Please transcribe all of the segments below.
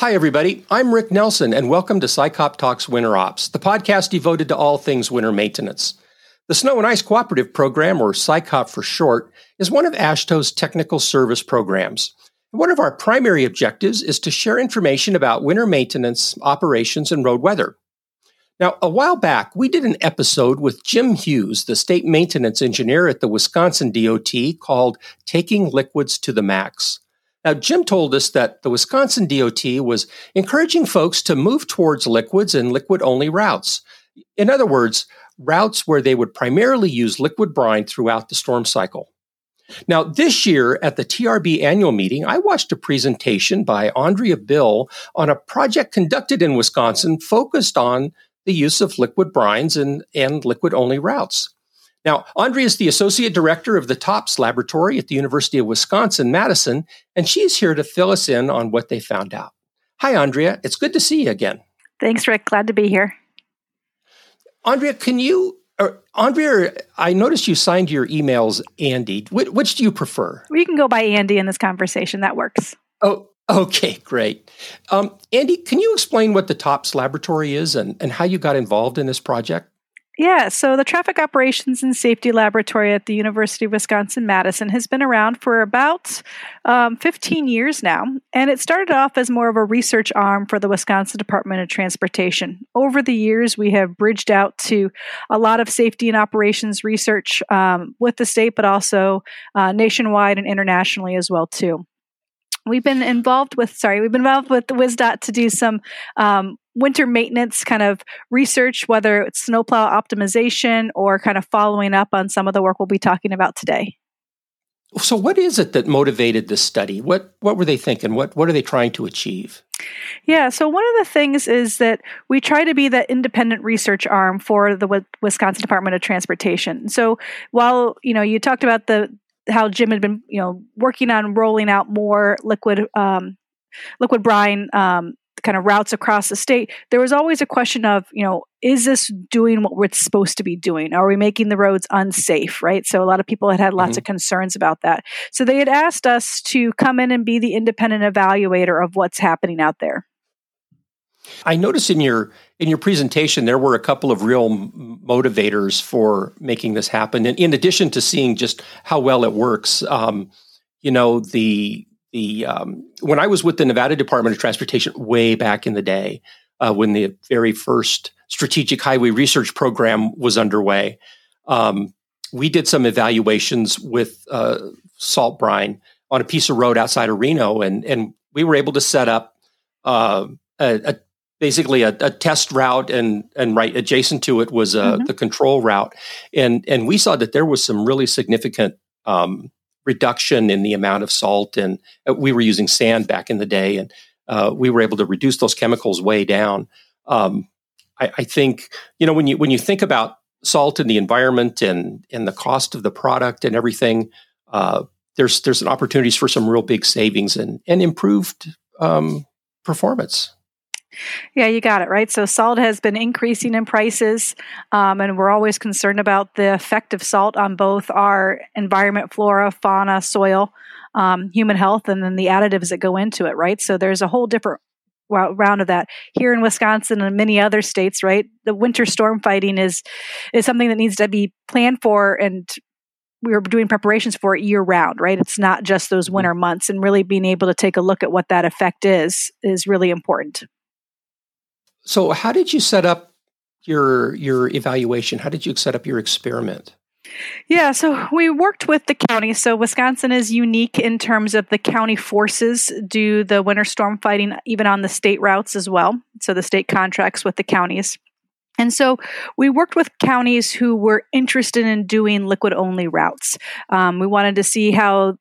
Hi, everybody. I'm Rick Nelson, and welcome to SICOP Talks Winter Ops, the podcast devoted to all things winter maintenance. The Snow and Ice Cooperative Program, or SICOP for short, is one of AASHTO's technical service programs. One of our primary objectives is to share information about winter maintenance, operations, and road weather. Now, a while back, we did an episode with Jim Hughes, the state maintenance engineer at the Wisconsin DOT, called Taking Liquids to the Max. Now, Jim told us that the Wisconsin DOT was encouraging folks to move towards liquids and liquid only routes. In other words, routes where they would primarily use liquid brine throughout the storm cycle. Now, this year at the TRB annual meeting, I watched a presentation by Andrea Bill on a project conducted in Wisconsin focused on the use of liquid brines and, and liquid only routes. Now, Andrea is the Associate Director of the TOPS Laboratory at the University of Wisconsin Madison, and she's here to fill us in on what they found out. Hi, Andrea. It's good to see you again. Thanks, Rick. Glad to be here. Andrea, can you, or Andrea, I noticed you signed your emails Andy. Which, which do you prefer? We can go by Andy in this conversation. That works. Oh, okay, great. Um, Andy, can you explain what the TOPS Laboratory is and, and how you got involved in this project? Yeah, so the Traffic Operations and Safety Laboratory at the University of Wisconsin Madison has been around for about um, 15 years now, and it started off as more of a research arm for the Wisconsin Department of Transportation. Over the years, we have bridged out to a lot of safety and operations research um, with the state, but also uh, nationwide and internationally as well too we've been involved with sorry we've been involved with wisdot to do some um, winter maintenance kind of research, whether it's snowplow optimization or kind of following up on some of the work we'll be talking about today. So, what is it that motivated this study? What what were they thinking? What what are they trying to achieve? Yeah, so one of the things is that we try to be that independent research arm for the Wisconsin Department of Transportation. So, while you know you talked about the how Jim had been you know working on rolling out more liquid um, liquid brine um, kind of routes across the state, there was always a question of, you know, is this doing what we're supposed to be doing? Are we making the roads unsafe, right? So a lot of people had had lots mm-hmm. of concerns about that. So they had asked us to come in and be the independent evaluator of what's happening out there. I noticed in your in your presentation there were a couple of real motivators for making this happen. And in addition to seeing just how well it works, um, you know the the um, when I was with the Nevada Department of Transportation way back in the day, uh, when the very first strategic highway research program was underway, um, we did some evaluations with uh, salt brine on a piece of road outside of Reno, and and we were able to set up uh, a, a, basically a, a, test route, and and right adjacent to it was uh, mm-hmm. the control route, and and we saw that there was some really significant um, reduction in the amount of salt. And uh, we were using sand back in the day, and uh, we were able to reduce those chemicals way down. Um, I, I, think you know when you when you think about salt in the environment and and the cost of the product and everything, uh, there's there's opportunities for some real big savings and and improved um, performance. Yeah, you got it right. So salt has been increasing in prices, um, and we're always concerned about the effect of salt on both our environment, flora, fauna, soil, um, human health, and then the additives that go into it. Right. So there's a whole different round of that here in Wisconsin and many other states. Right. The winter storm fighting is is something that needs to be planned for and we are doing preparations for it year round, right? It's not just those mm-hmm. winter months, and really being able to take a look at what that effect is is really important. So, how did you set up your your evaluation? How did you set up your experiment? Yeah, so we worked with the county. So Wisconsin is unique in terms of the county forces do the winter storm fighting even on the state routes as well. So the state contracts with the counties. And so we worked with counties who were interested in doing liquid only routes. Um, we wanted to see how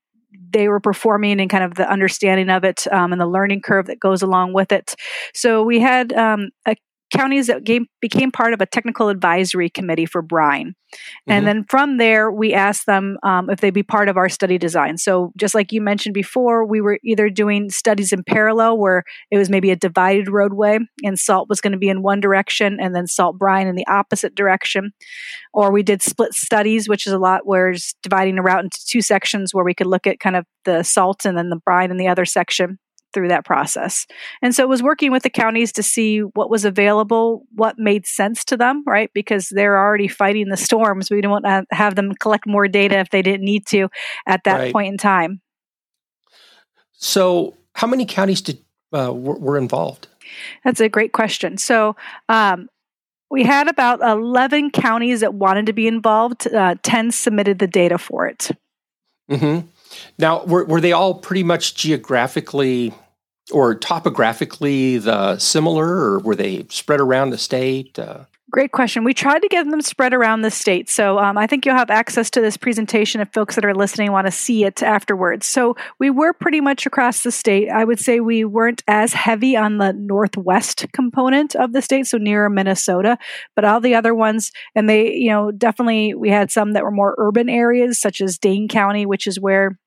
they were performing and kind of the understanding of it um, and the learning curve that goes along with it. So we had um, a counties that game, became part of a technical advisory committee for brine. Mm-hmm. And then from there, we asked them um, if they'd be part of our study design. So, just like you mentioned before, we were either doing studies in parallel where it was maybe a divided roadway and salt was going to be in one direction and then salt brine in the opposite direction. Or we did split studies, which is a lot where it's dividing a route into two sections where we could look at kind of the salt and then the brine in the other section through that process. And so it was working with the counties to see what was available, what made sense to them, right? Because they're already fighting the storms. We don't want to have them collect more data if they didn't need to at that right. point in time. So, how many counties did uh, were, were, involved? That's a great question. So, um, we had about 11 counties that wanted to be involved. Uh, 10 submitted the data for it. Mm-hmm. Now, were, were they all pretty much geographically or topographically the similar, or were they spread around the state? Uh, Great question. We tried to get them spread around the state. So um, I think you'll have access to this presentation if folks that are listening want to see it afterwards. So we were pretty much across the state. I would say we weren't as heavy on the northwest component of the state, so near Minnesota, but all the other ones, and they, you know, definitely we had some that were more urban areas, such as Dane County, which is where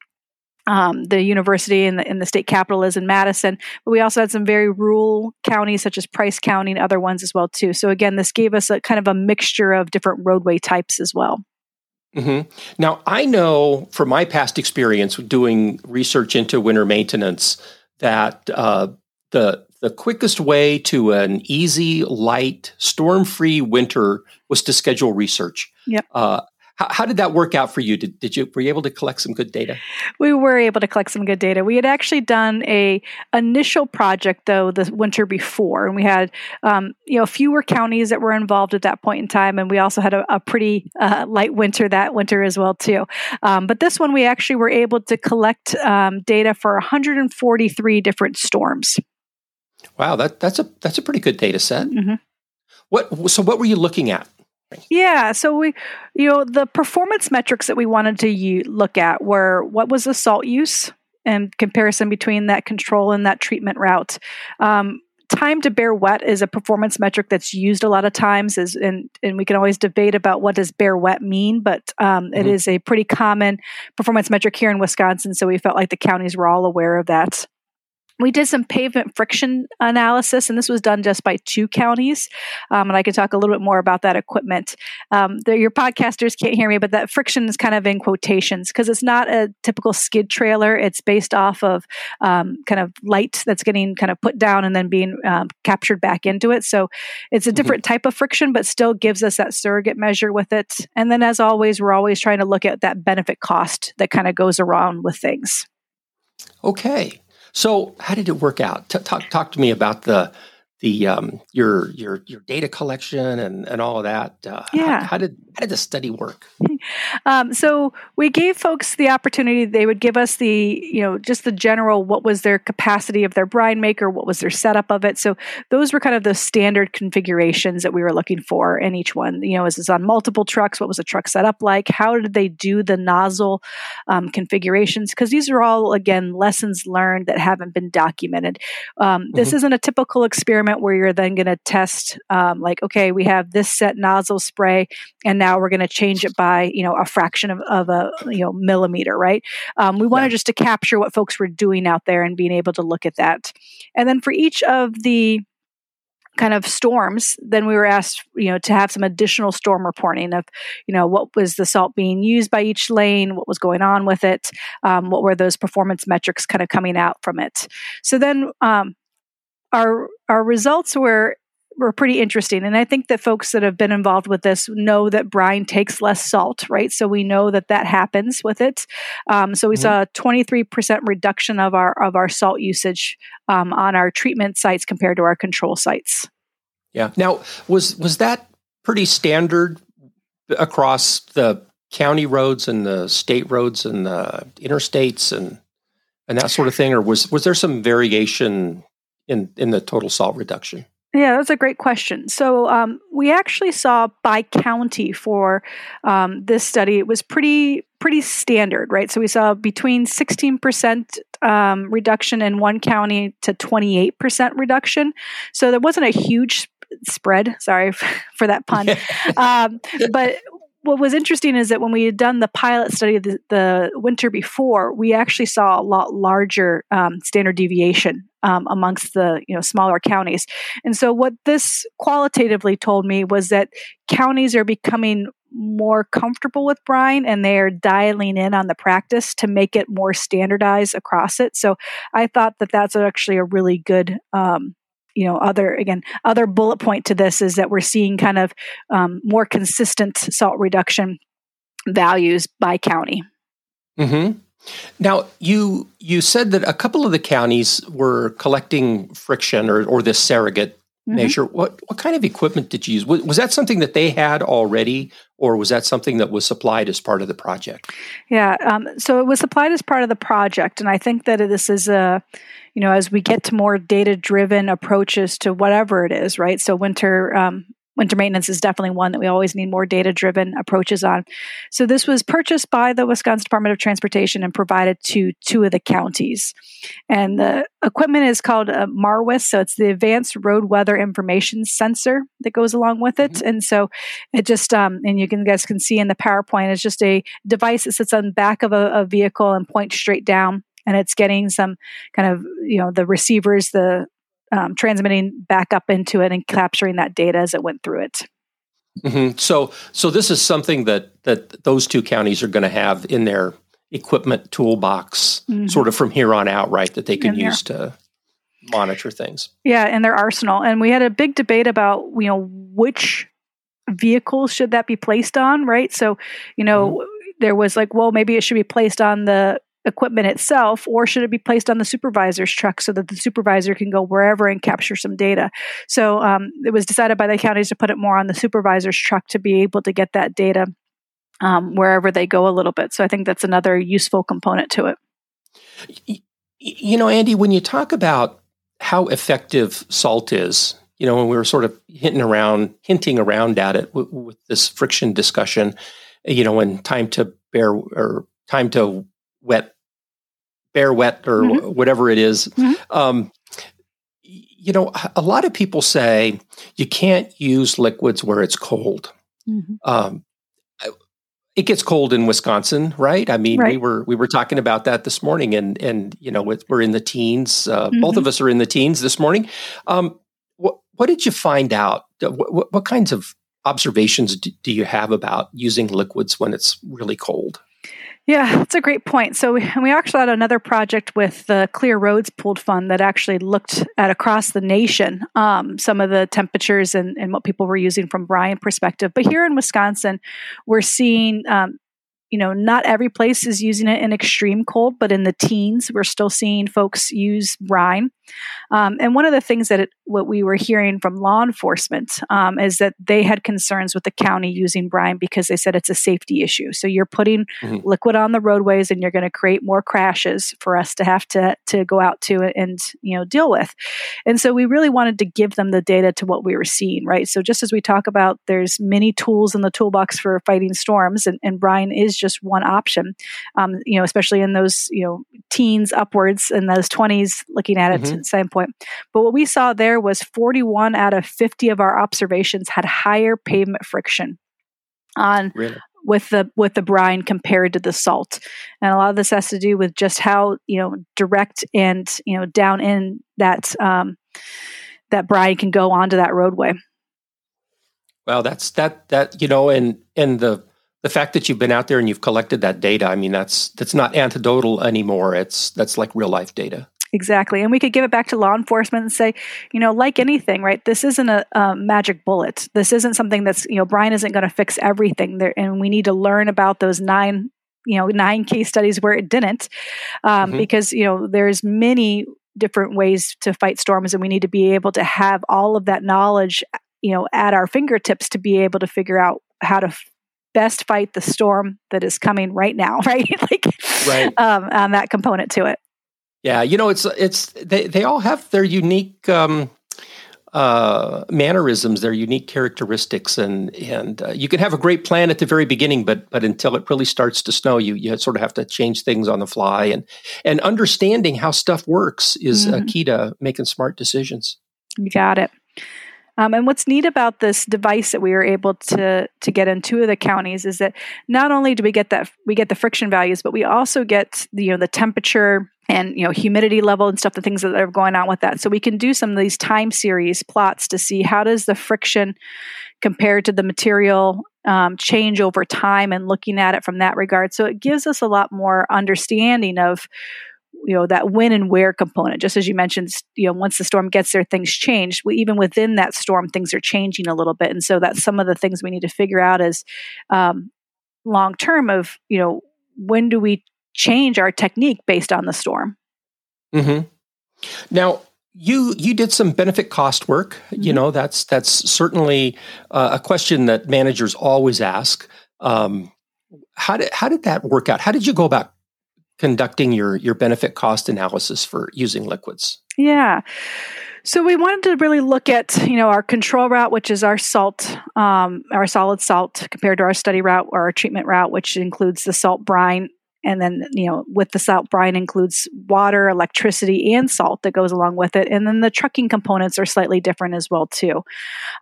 um, the university and the, in the state capital is in Madison, but we also had some very rural counties such as Price County and other ones as well too. So again, this gave us a kind of a mixture of different roadway types as well. Mm-hmm. Now, I know from my past experience doing research into winter maintenance that uh, the the quickest way to an easy, light, storm-free winter was to schedule research. Yep. Uh, how, how, did that work out for you? Did, did you were you able to collect some good data? We were able to collect some good data. We had actually done a initial project though the winter before, and we had um, you know fewer counties that were involved at that point in time, and we also had a, a pretty uh, light winter that winter as well too. Um, but this one we actually were able to collect um, data for 143 different storms. Wow, that that's a that's a pretty good data set. Mm-hmm. What so what were you looking at? Yeah, so we, you know, the performance metrics that we wanted to u- look at were what was the salt use and comparison between that control and that treatment route. Um, time to bare wet is a performance metric that's used a lot of times is and and we can always debate about what does bare wet mean but um, mm-hmm. it is a pretty common performance metric here in wisconsin so we felt like the counties were all aware of that we did some pavement friction analysis, and this was done just by two counties. Um, and I can talk a little bit more about that equipment. Um, your podcasters can't hear me, but that friction is kind of in quotations because it's not a typical skid trailer. It's based off of um, kind of light that's getting kind of put down and then being um, captured back into it. So it's a mm-hmm. different mm-hmm. type of friction, but still gives us that surrogate measure with it. And then, as always, we're always trying to look at that benefit cost that kind of goes around with things. Okay. So, how did it work out? T- talk talk to me about the the um, your your your data collection and and all of that. Uh, yeah. How, how, did how did the study work? Um, so we gave folks the opportunity. They would give us the you know just the general what was their capacity of their brine maker, what was their setup of it. So those were kind of the standard configurations that we were looking for in each one. You know, is this on multiple trucks? What was the truck setup like? How did they do the nozzle um, configurations? Because these are all again lessons learned that haven't been documented. Um, this mm-hmm. isn't a typical experiment experiment where you're then going to test, um, like, okay, we have this set nozzle spray, and now we're going to change it by, you know, a fraction of, of a, you know, millimeter, right? Um, we wanted yeah. just to capture what folks were doing out there and being able to look at that. And then for each of the kind of storms, then we were asked, you know, to have some additional storm reporting of, you know, what was the salt being used by each lane, what was going on with it, um, what were those performance metrics kind of coming out from it. So then um, our our results were were pretty interesting. And I think that folks that have been involved with this know that brine takes less salt, right? So we know that that happens with it. Um, so we mm-hmm. saw a 23% reduction of our of our salt usage um, on our treatment sites compared to our control sites. Yeah. Now, was was that pretty standard across the county roads and the state roads and the interstates and and that sort of thing, or was was there some variation in in the total salt reduction? Yeah, that's a great question. So um, we actually saw by county for um, this study, it was pretty pretty standard, right? So we saw between 16% um, reduction in one county to 28% reduction. So there wasn't a huge spread. Sorry for that pun. um, but what was interesting is that when we had done the pilot study the, the winter before, we actually saw a lot larger um, standard deviation um, amongst the you know smaller counties. And so, what this qualitatively told me was that counties are becoming more comfortable with brine and they are dialing in on the practice to make it more standardized across it. So I thought that that's actually a really good um, you know other again other bullet point to this is that we're seeing kind of um, more consistent salt reduction values by county mm-hmm. now you you said that a couple of the counties were collecting friction or, or this surrogate mm-hmm. measure what what kind of equipment did you use was, was that something that they had already or was that something that was supplied as part of the project yeah um, so it was supplied as part of the project and i think that this is a you know, as we get to more data driven approaches to whatever it is, right? So winter um, winter maintenance is definitely one that we always need more data driven approaches on. So this was purchased by the Wisconsin Department of Transportation and provided to two of the counties. And the equipment is called a MARWIS, so it's the Advanced Road Weather Information Sensor that goes along with it. Mm-hmm. And so it just um, and you can you guys can see in the PowerPoint, it's just a device that sits on the back of a, a vehicle and points straight down and it's getting some kind of you know the receivers the um, transmitting back up into it and capturing that data as it went through it mm-hmm. so so this is something that that those two counties are going to have in their equipment toolbox mm-hmm. sort of from here on out right that they can use to monitor things yeah in their arsenal and we had a big debate about you know which vehicles should that be placed on right so you know mm-hmm. there was like well maybe it should be placed on the equipment itself, or should it be placed on the supervisor's truck so that the supervisor can go wherever and capture some data? So um, it was decided by the counties to put it more on the supervisor's truck to be able to get that data um, wherever they go a little bit. So I think that's another useful component to it. You know, Andy, when you talk about how effective salt is, you know, when we were sort of hinting around, hinting around at it with, with this friction discussion, you know, when time to bare or time to wet, bare wet, or mm-hmm. whatever it is. Mm-hmm. Um, you know, a lot of people say you can't use liquids where it's cold. Mm-hmm. Um, it gets cold in Wisconsin, right? I mean, right. we were we were talking about that this morning, and and you know, we're in the teens. Uh, mm-hmm. Both of us are in the teens this morning. Um, what what did you find out? What, what, what kinds of observations do, do, you have about using liquids when it's really cold? Yeah, that's a great point. So we, we actually had another project with the Clear Roads Pooled Fund that actually looked at across the nation um, some of the temperatures and, and what people were using from brine perspective. But here in Wisconsin, we're seeing um, you know, not every place is using it in extreme cold, but in the teens, we're still seeing folks use brine. Um, and one of the things that it, what we were hearing from law enforcement um, is that they had concerns with the county using brine because they said it's a safety issue. So you're putting mm-hmm. liquid on the roadways, and you're going to create more crashes for us to have to to go out to and you know deal with. And so we really wanted to give them the data to what we were seeing, right? So just as we talk about, there's many tools in the toolbox for fighting storms, and, and brine is just one option. Um, you know, especially in those you know teens upwards in those 20s, looking at it mm-hmm. At same point. But what we saw there was 41 out of 50 of our observations had higher pavement friction on really? with the with the brine compared to the salt and a lot of this has to do with just how you know direct and you know down in that um, that brine can go onto that roadway well that's that that you know and and the the fact that you've been out there and you've collected that data, I mean, that's that's not anecdotal anymore. It's that's like real life data. Exactly. And we could give it back to law enforcement and say, you know, like anything, right? This isn't a, a magic bullet. This isn't something that's, you know, brine isn't going to fix everything there. And we need to learn about those nine, you know, nine case studies where it didn't, um, mm-hmm. because, you know, there's many different ways to fight storms and we need to be able to have all of that knowledge, you know, at our fingertips to be able to figure out how to best fight the storm that is coming right now, right? like right. Um, on that component to it. Yeah, you know, it's it's they they all have their unique um, uh, mannerisms, their unique characteristics, and and uh, you can have a great plan at the very beginning, but but until it really starts to snow, you you sort of have to change things on the fly, and and understanding how stuff works is mm-hmm. a key to making smart decisions. You got it. Um, and what's neat about this device that we were able to to get in two of the counties is that not only do we get that we get the friction values, but we also get the, you know the temperature and you know humidity level and stuff the things that are going on with that so we can do some of these time series plots to see how does the friction compared to the material um, change over time and looking at it from that regard. So it gives us a lot more understanding of you know that when and where component. Just as you mentioned you know once the storm gets there things change. We, even within that storm things are changing a little bit. And so that's some of the things we need to figure out is um, long term of you know when do we change our technique based on the storm? Mm-hmm. now you you did some benefit cost work. Mm-hmm. you know that's that's certainly uh, a question that managers always ask. Um, how did how did that work out? How did you go about conducting your your benefit cost analysis for using liquids? Yeah. So we wanted to really look at you know our control route which is our salt um, our solid salt compared to our study route or our treatment route which includes the salt brine. And then you know with the salt brine includes water electricity and salt that goes along with it. And then the trucking components are slightly different as well too.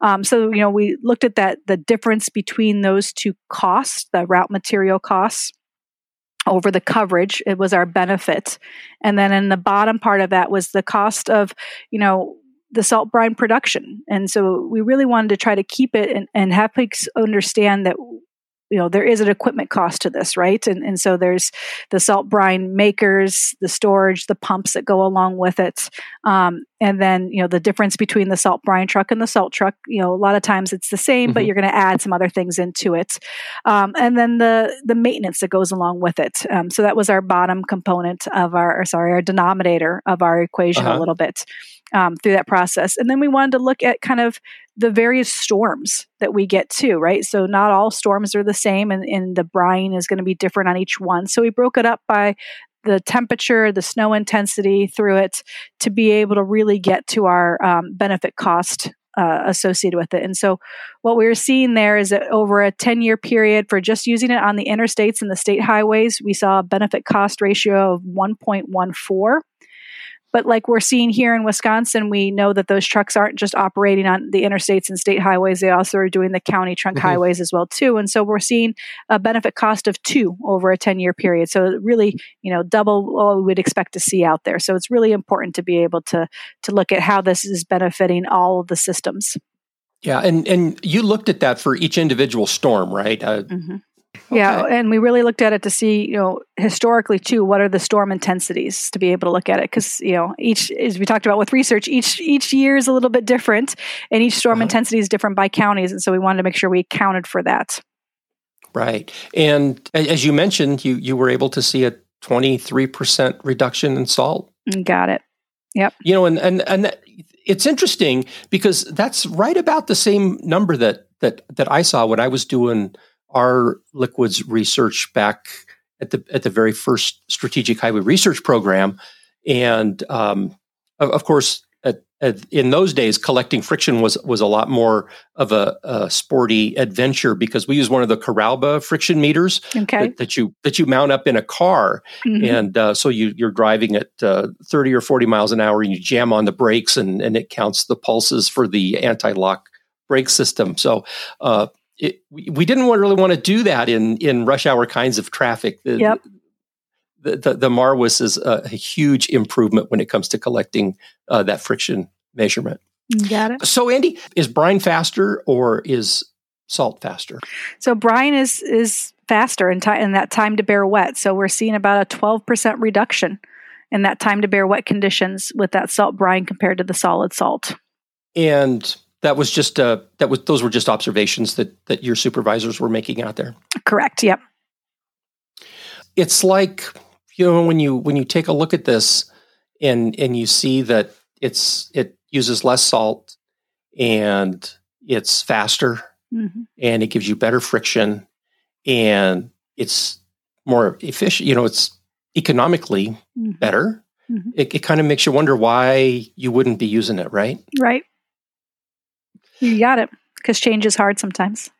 Um, so you know we looked at that the difference between those two costs the route material costs over the coverage it was our benefit. And then in the bottom part of that was the cost of you know the salt brine production. And so we really wanted to try to keep it and, and have folks understand that you know there is an equipment cost to this right? And and so there's the salt brine makers the storage the pumps that go along with it. Um, and then you know the difference between the salt brine truck and the salt truck you know a lot of times it's the same mm-hmm. but you're going to add some other things into it. Um, and then the the maintenance that goes along with it. Um, so that was our bottom component of our sorry our denominator of our equation uh-huh. a little bit um, through that process. And then we wanted to look at kind of the various storms that we get too, right? So not all storms are the same, and, and the brine is going to be different on each one. So we broke it up by the temperature, the snow intensity through it to be able to really get to our um, benefit cost uh, associated with it. And so, what we are seeing there is that over a 10 year period for just using it on the interstates and the state highways, we saw a benefit cost ratio of 1.14. But like we're seeing here in Wisconsin, we know that those trucks aren't just operating on the interstates and state highways; they also are doing the county trunk mm-hmm. highways as well too. And so we're seeing a benefit cost of two over a ten-year period. So really, you know, double what we would expect to see out there. So it's really important to be able to to look at how this is benefiting all of the systems. Yeah, and and you looked at that for each individual storm, right? Uh, mm-hmm. Okay. Yeah, and we really looked at it to see, you know, historically too, what are the storm intensities to be able to look at it because you know each, as we talked about with research, each each year is a little bit different, and each storm uh-huh. intensity is different by counties, and so we wanted to make sure we accounted for that. Right, and as you mentioned, you you were able to see a twenty three percent reduction in salt. Mm, got it. Yep. You know, and and and that, it's interesting because that's right about the same number that that that I saw when I was doing our liquids research back at the at the very first strategic highway research program, and um, of, of, course, at, at, in those days, collecting friction was was a lot more of a, a sporty adventure because we use one of the Coralba friction meters okay. that, that, you that you mount up in a car, mm-hmm. and uh, so you you're driving at uh, thirty or forty miles an hour, and you jam on the brakes, and and it counts the pulses for the anti lock brake system. So uh, it, we didn't really want to do that in in rush hour kinds of traffic. The, yep. The, the, the Marwis is a, a, huge improvement when it comes to collecting uh, that friction measurement. Got it. So, Andy, is brine faster or is salt faster? So, brine is is faster in, time in that time to bare wet. So, we're seeing about a twelve percent reduction in that time to bare wet conditions with that salt brine compared to the solid salt. And that was just uh, that was those were just observations that that your supervisors were making out there. Correct. Yep. It's like you know when you when you take a look at this and and you see that it's it uses less salt and it's faster mm-hmm. and it gives you better friction and it's more efficient. You know, it's economically mm-hmm. better. Mm-hmm. It, it kind of makes you wonder why you wouldn't be using it, right? Right. You got it. Because change is hard sometimes.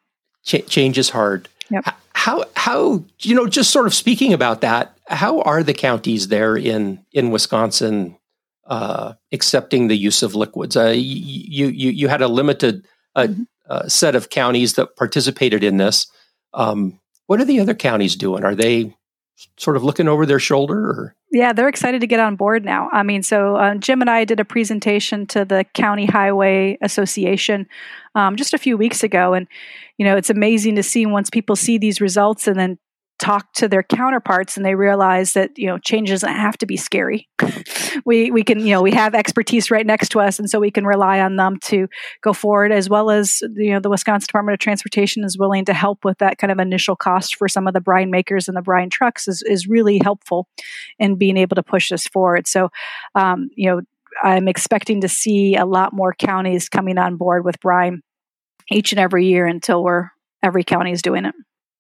Ch- change is hard. Yep. How how you know just sort of speaking about that, how are the counties there in in Wisconsin uh, accepting the use of liquids? Uh, you you you had a limited uh, mm-hmm. Uh, set of counties that participated in this. Um, what are the other counties doing? Are they sort of looking over their shoulder? Or? Yeah, they're excited to get on board now. I mean, so uh, Jim and I did a presentation to the County Highway Association um, just a few weeks ago, and you know, it's amazing to see once people see these results and then talk to their counterparts and they realize that you know change doesn't have to be scary. We we can you know we have expertise right next to us and so we can rely on them to go forward as well as you know the wisconsin department of transportation is willing to help with that kind of initial cost for some of the brine makers and the brine trucks is, is really helpful in being able to push this forward. So um, you know i'm expecting to see a lot more counties coming on board with brine each and every year until we're every county is doing it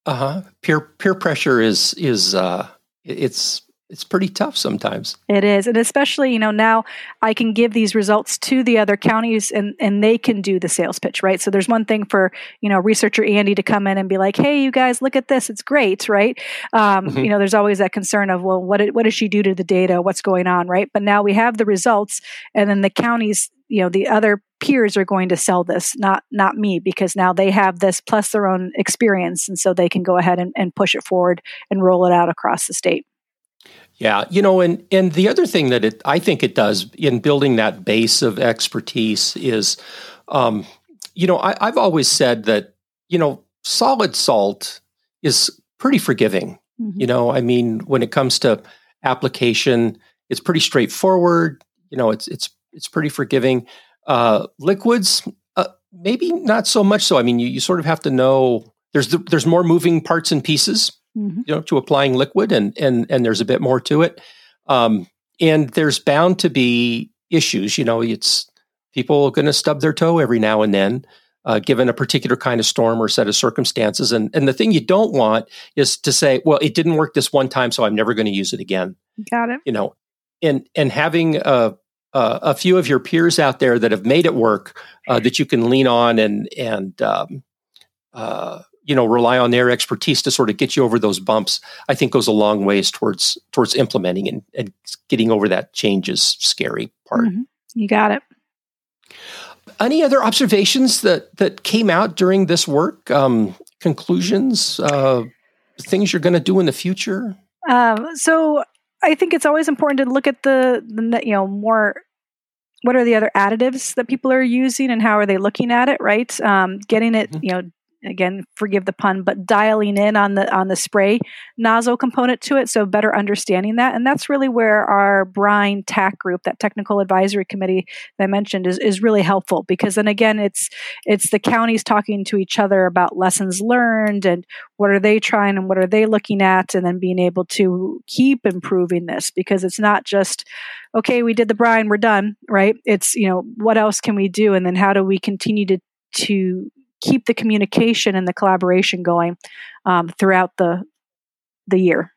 uh-huh peer peer pressure is is uh it's it's pretty tough sometimes. It is. And especially, you know, now I can give these results to the other counties and, and they can do the sales pitch, right? So there's one thing for, you know, researcher Andy to come in and be like, hey, you guys, look at this. It's great, right? Um, mm-hmm. You know, there's always that concern of, well, what, did, what does she do to the data? What's going on, right? But now we have the results and then the counties you know the other peers are going to sell this not not me because now they have this plus their own experience and so they can go ahead and, and push it forward and roll it out across the state. Yeah you know and and the other thing that it i think it does in building that base of expertise is um, you know I, i've always said that you know solid salt is pretty forgiving. Mm-hmm. you know i mean when it comes to application it's pretty straightforward. You know it's it's it's pretty forgiving. Uh, liquids, uh, maybe not so much so. I mean, you, you sort of have to know there's the, there's more moving parts and pieces, mm-hmm. you know, to applying liquid, and and and there's a bit more to it. Um, and there's bound to be issues. You know, it's people are going to stub their toe every now and then. Uh, given a particular kind of storm or set of circumstances. And, and the thing you don't want is to say, well, it didn't work this one time, so I'm never going to use it again. Got it. You know, and, and having a, uh, a few of your peers out there that have made it work uh, that you can lean on and and um, uh, you know rely on their expertise to sort of get you over those bumps. I think goes a long ways towards towards implementing and, and getting over that changes scary part. Mm-hmm. You got it. Any other observations that that came out during this work? Um, conclusions, uh, things you're going to do in the future. Um, so I think it's always important to look at the, the you know more what are the other additives that people are using and how are they looking at it right um, getting it mm-hmm. you know again forgive the pun but dialing in on the on the spray nozzle component to it so better understanding that. And that's really where our brine tac group that technical advisory committee that i mentioned is, is really helpful because then again it's it's the counties talking to each other about lessons learned and what are they trying and what are they looking at and then being able to keep improving this because it's not just okay we did the brine we're done right? It's you know what else can we do? And then how do we continue to to keep the communication and the collaboration going um, throughout the the year.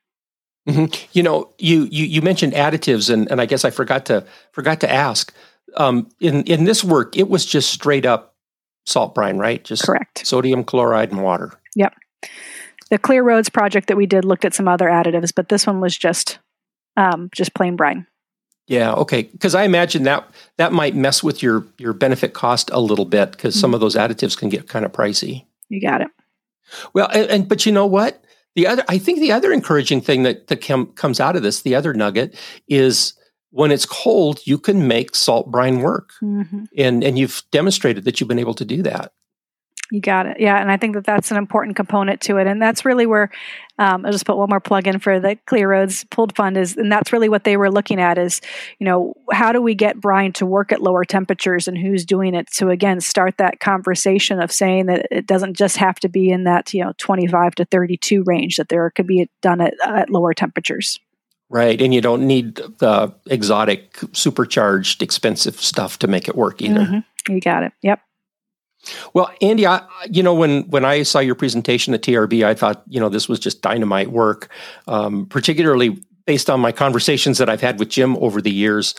Mm-hmm. You know, you, you you mentioned additives, and and I guess I forgot to forgot to ask. Um, in in this work, it was just straight up salt brine, right? Just correct. Sodium chloride and water. Yep. The Clear Roads project that we did looked at some other additives, but this one was just um, just plain brine. Yeah, okay. Because I imagine that that might mess with your your benefit cost a little bit because mm-hmm. some of those additives can get kind of pricey. You got it. Well, and, and, but you know what? The other, I think the other encouraging thing that that com- comes out of this, the other nugget, is when it's cold, you can make salt brine work, mm-hmm. and and you've demonstrated that you've been able to do that. You got it. Yeah. And I think that that's an important component to it. And that's really where um, I'll just put one more plug in for the Clear Roads Pooled Fund is, and that's really what they were looking at is, you know, how do we get brine to work at lower temperatures and who's doing it? So again, start that conversation of saying that it doesn't just have to be in that, you know, 25 to 32 range, that there could be done at, at lower temperatures. Right. And you don't need the exotic, supercharged, expensive stuff to make it work either. Mm-hmm. You got it. Yep. Well, Andy, I, you know, when when I saw your presentation at TRB, I thought, you know, this was just dynamite work, um, particularly based on my conversations that I've had with Jim over the years,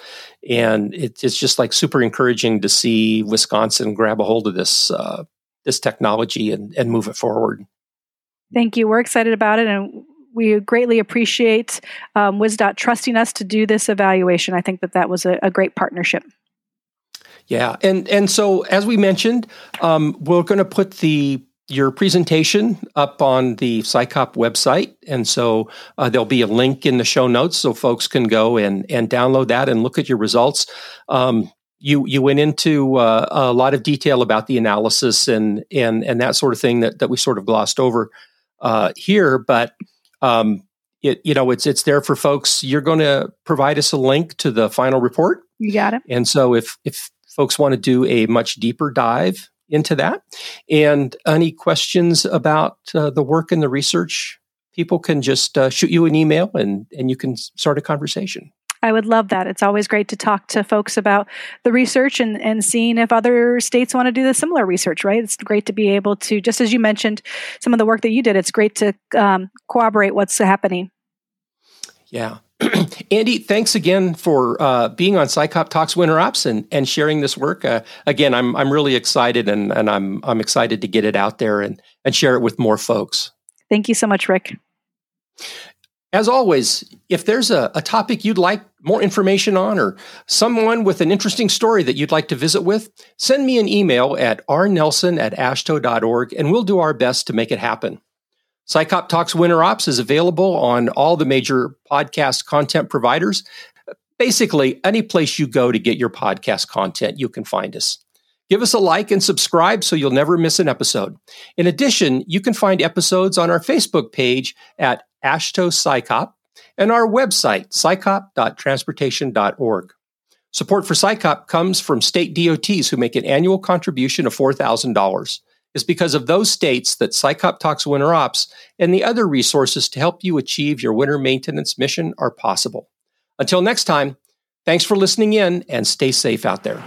and it, it's just like super encouraging to see Wisconsin grab a hold of this uh, this technology and, and move it forward. Thank you. We're excited about it, and we greatly appreciate um, WisDOT trusting us to do this evaluation. I think that that was a, a great partnership. Yeah, and and so as we mentioned, um, we're going to put the your presentation up on the SICOP website. And so uh, there'll be a link in the show notes so folks can go and, and download that and look at your results. Um, you, you went into uh, a lot of detail about the analysis and, and, and that sort of thing that, that we sort of glossed over uh, here, but um, it, you know, it's, it's there for folks. You're going to provide us a link to the final report. You got it. And so if, if folks want to do a much deeper dive into that. And any questions about uh, the work and the research, people can just uh, shoot you an email and, and you can start a conversation. I would love that. It's always great to talk to folks about the research and, and seeing if other states want to do the similar research, right? It's great to be able to, just as you mentioned, some of the work that you did, it's great to um, corroborate what's happening. Yeah. Andy, thanks again for uh, being on SICOP Talks Winter Ops and, and sharing this work. Uh, again, I'm I'm really excited and, and I'm I'm excited to get it out there and, and share it with more folks. Thank you so much, Rick. As always, if there's a, a topic you'd like more information on or someone with an interesting story that you'd like to visit with, send me an email at rnelson at aashto.org and we'll do our best to make it happen. SICOP Talks Winter Ops is available on all the major podcast content providers. Basically, any place you go to get your podcast content, you can find us. Give us a like and subscribe so you'll never miss an episode. In addition, you can find episodes on our Facebook page at AASHTO SICOP and our website, sicop.transportation.org. Support for SICOP comes from state DOTs who make an annual contribution of $4,000 is because of those states that SICOP Talks Winter Ops and the other resources to help you achieve your winter maintenance mission are possible. Until next time, thanks for listening in and stay safe out there.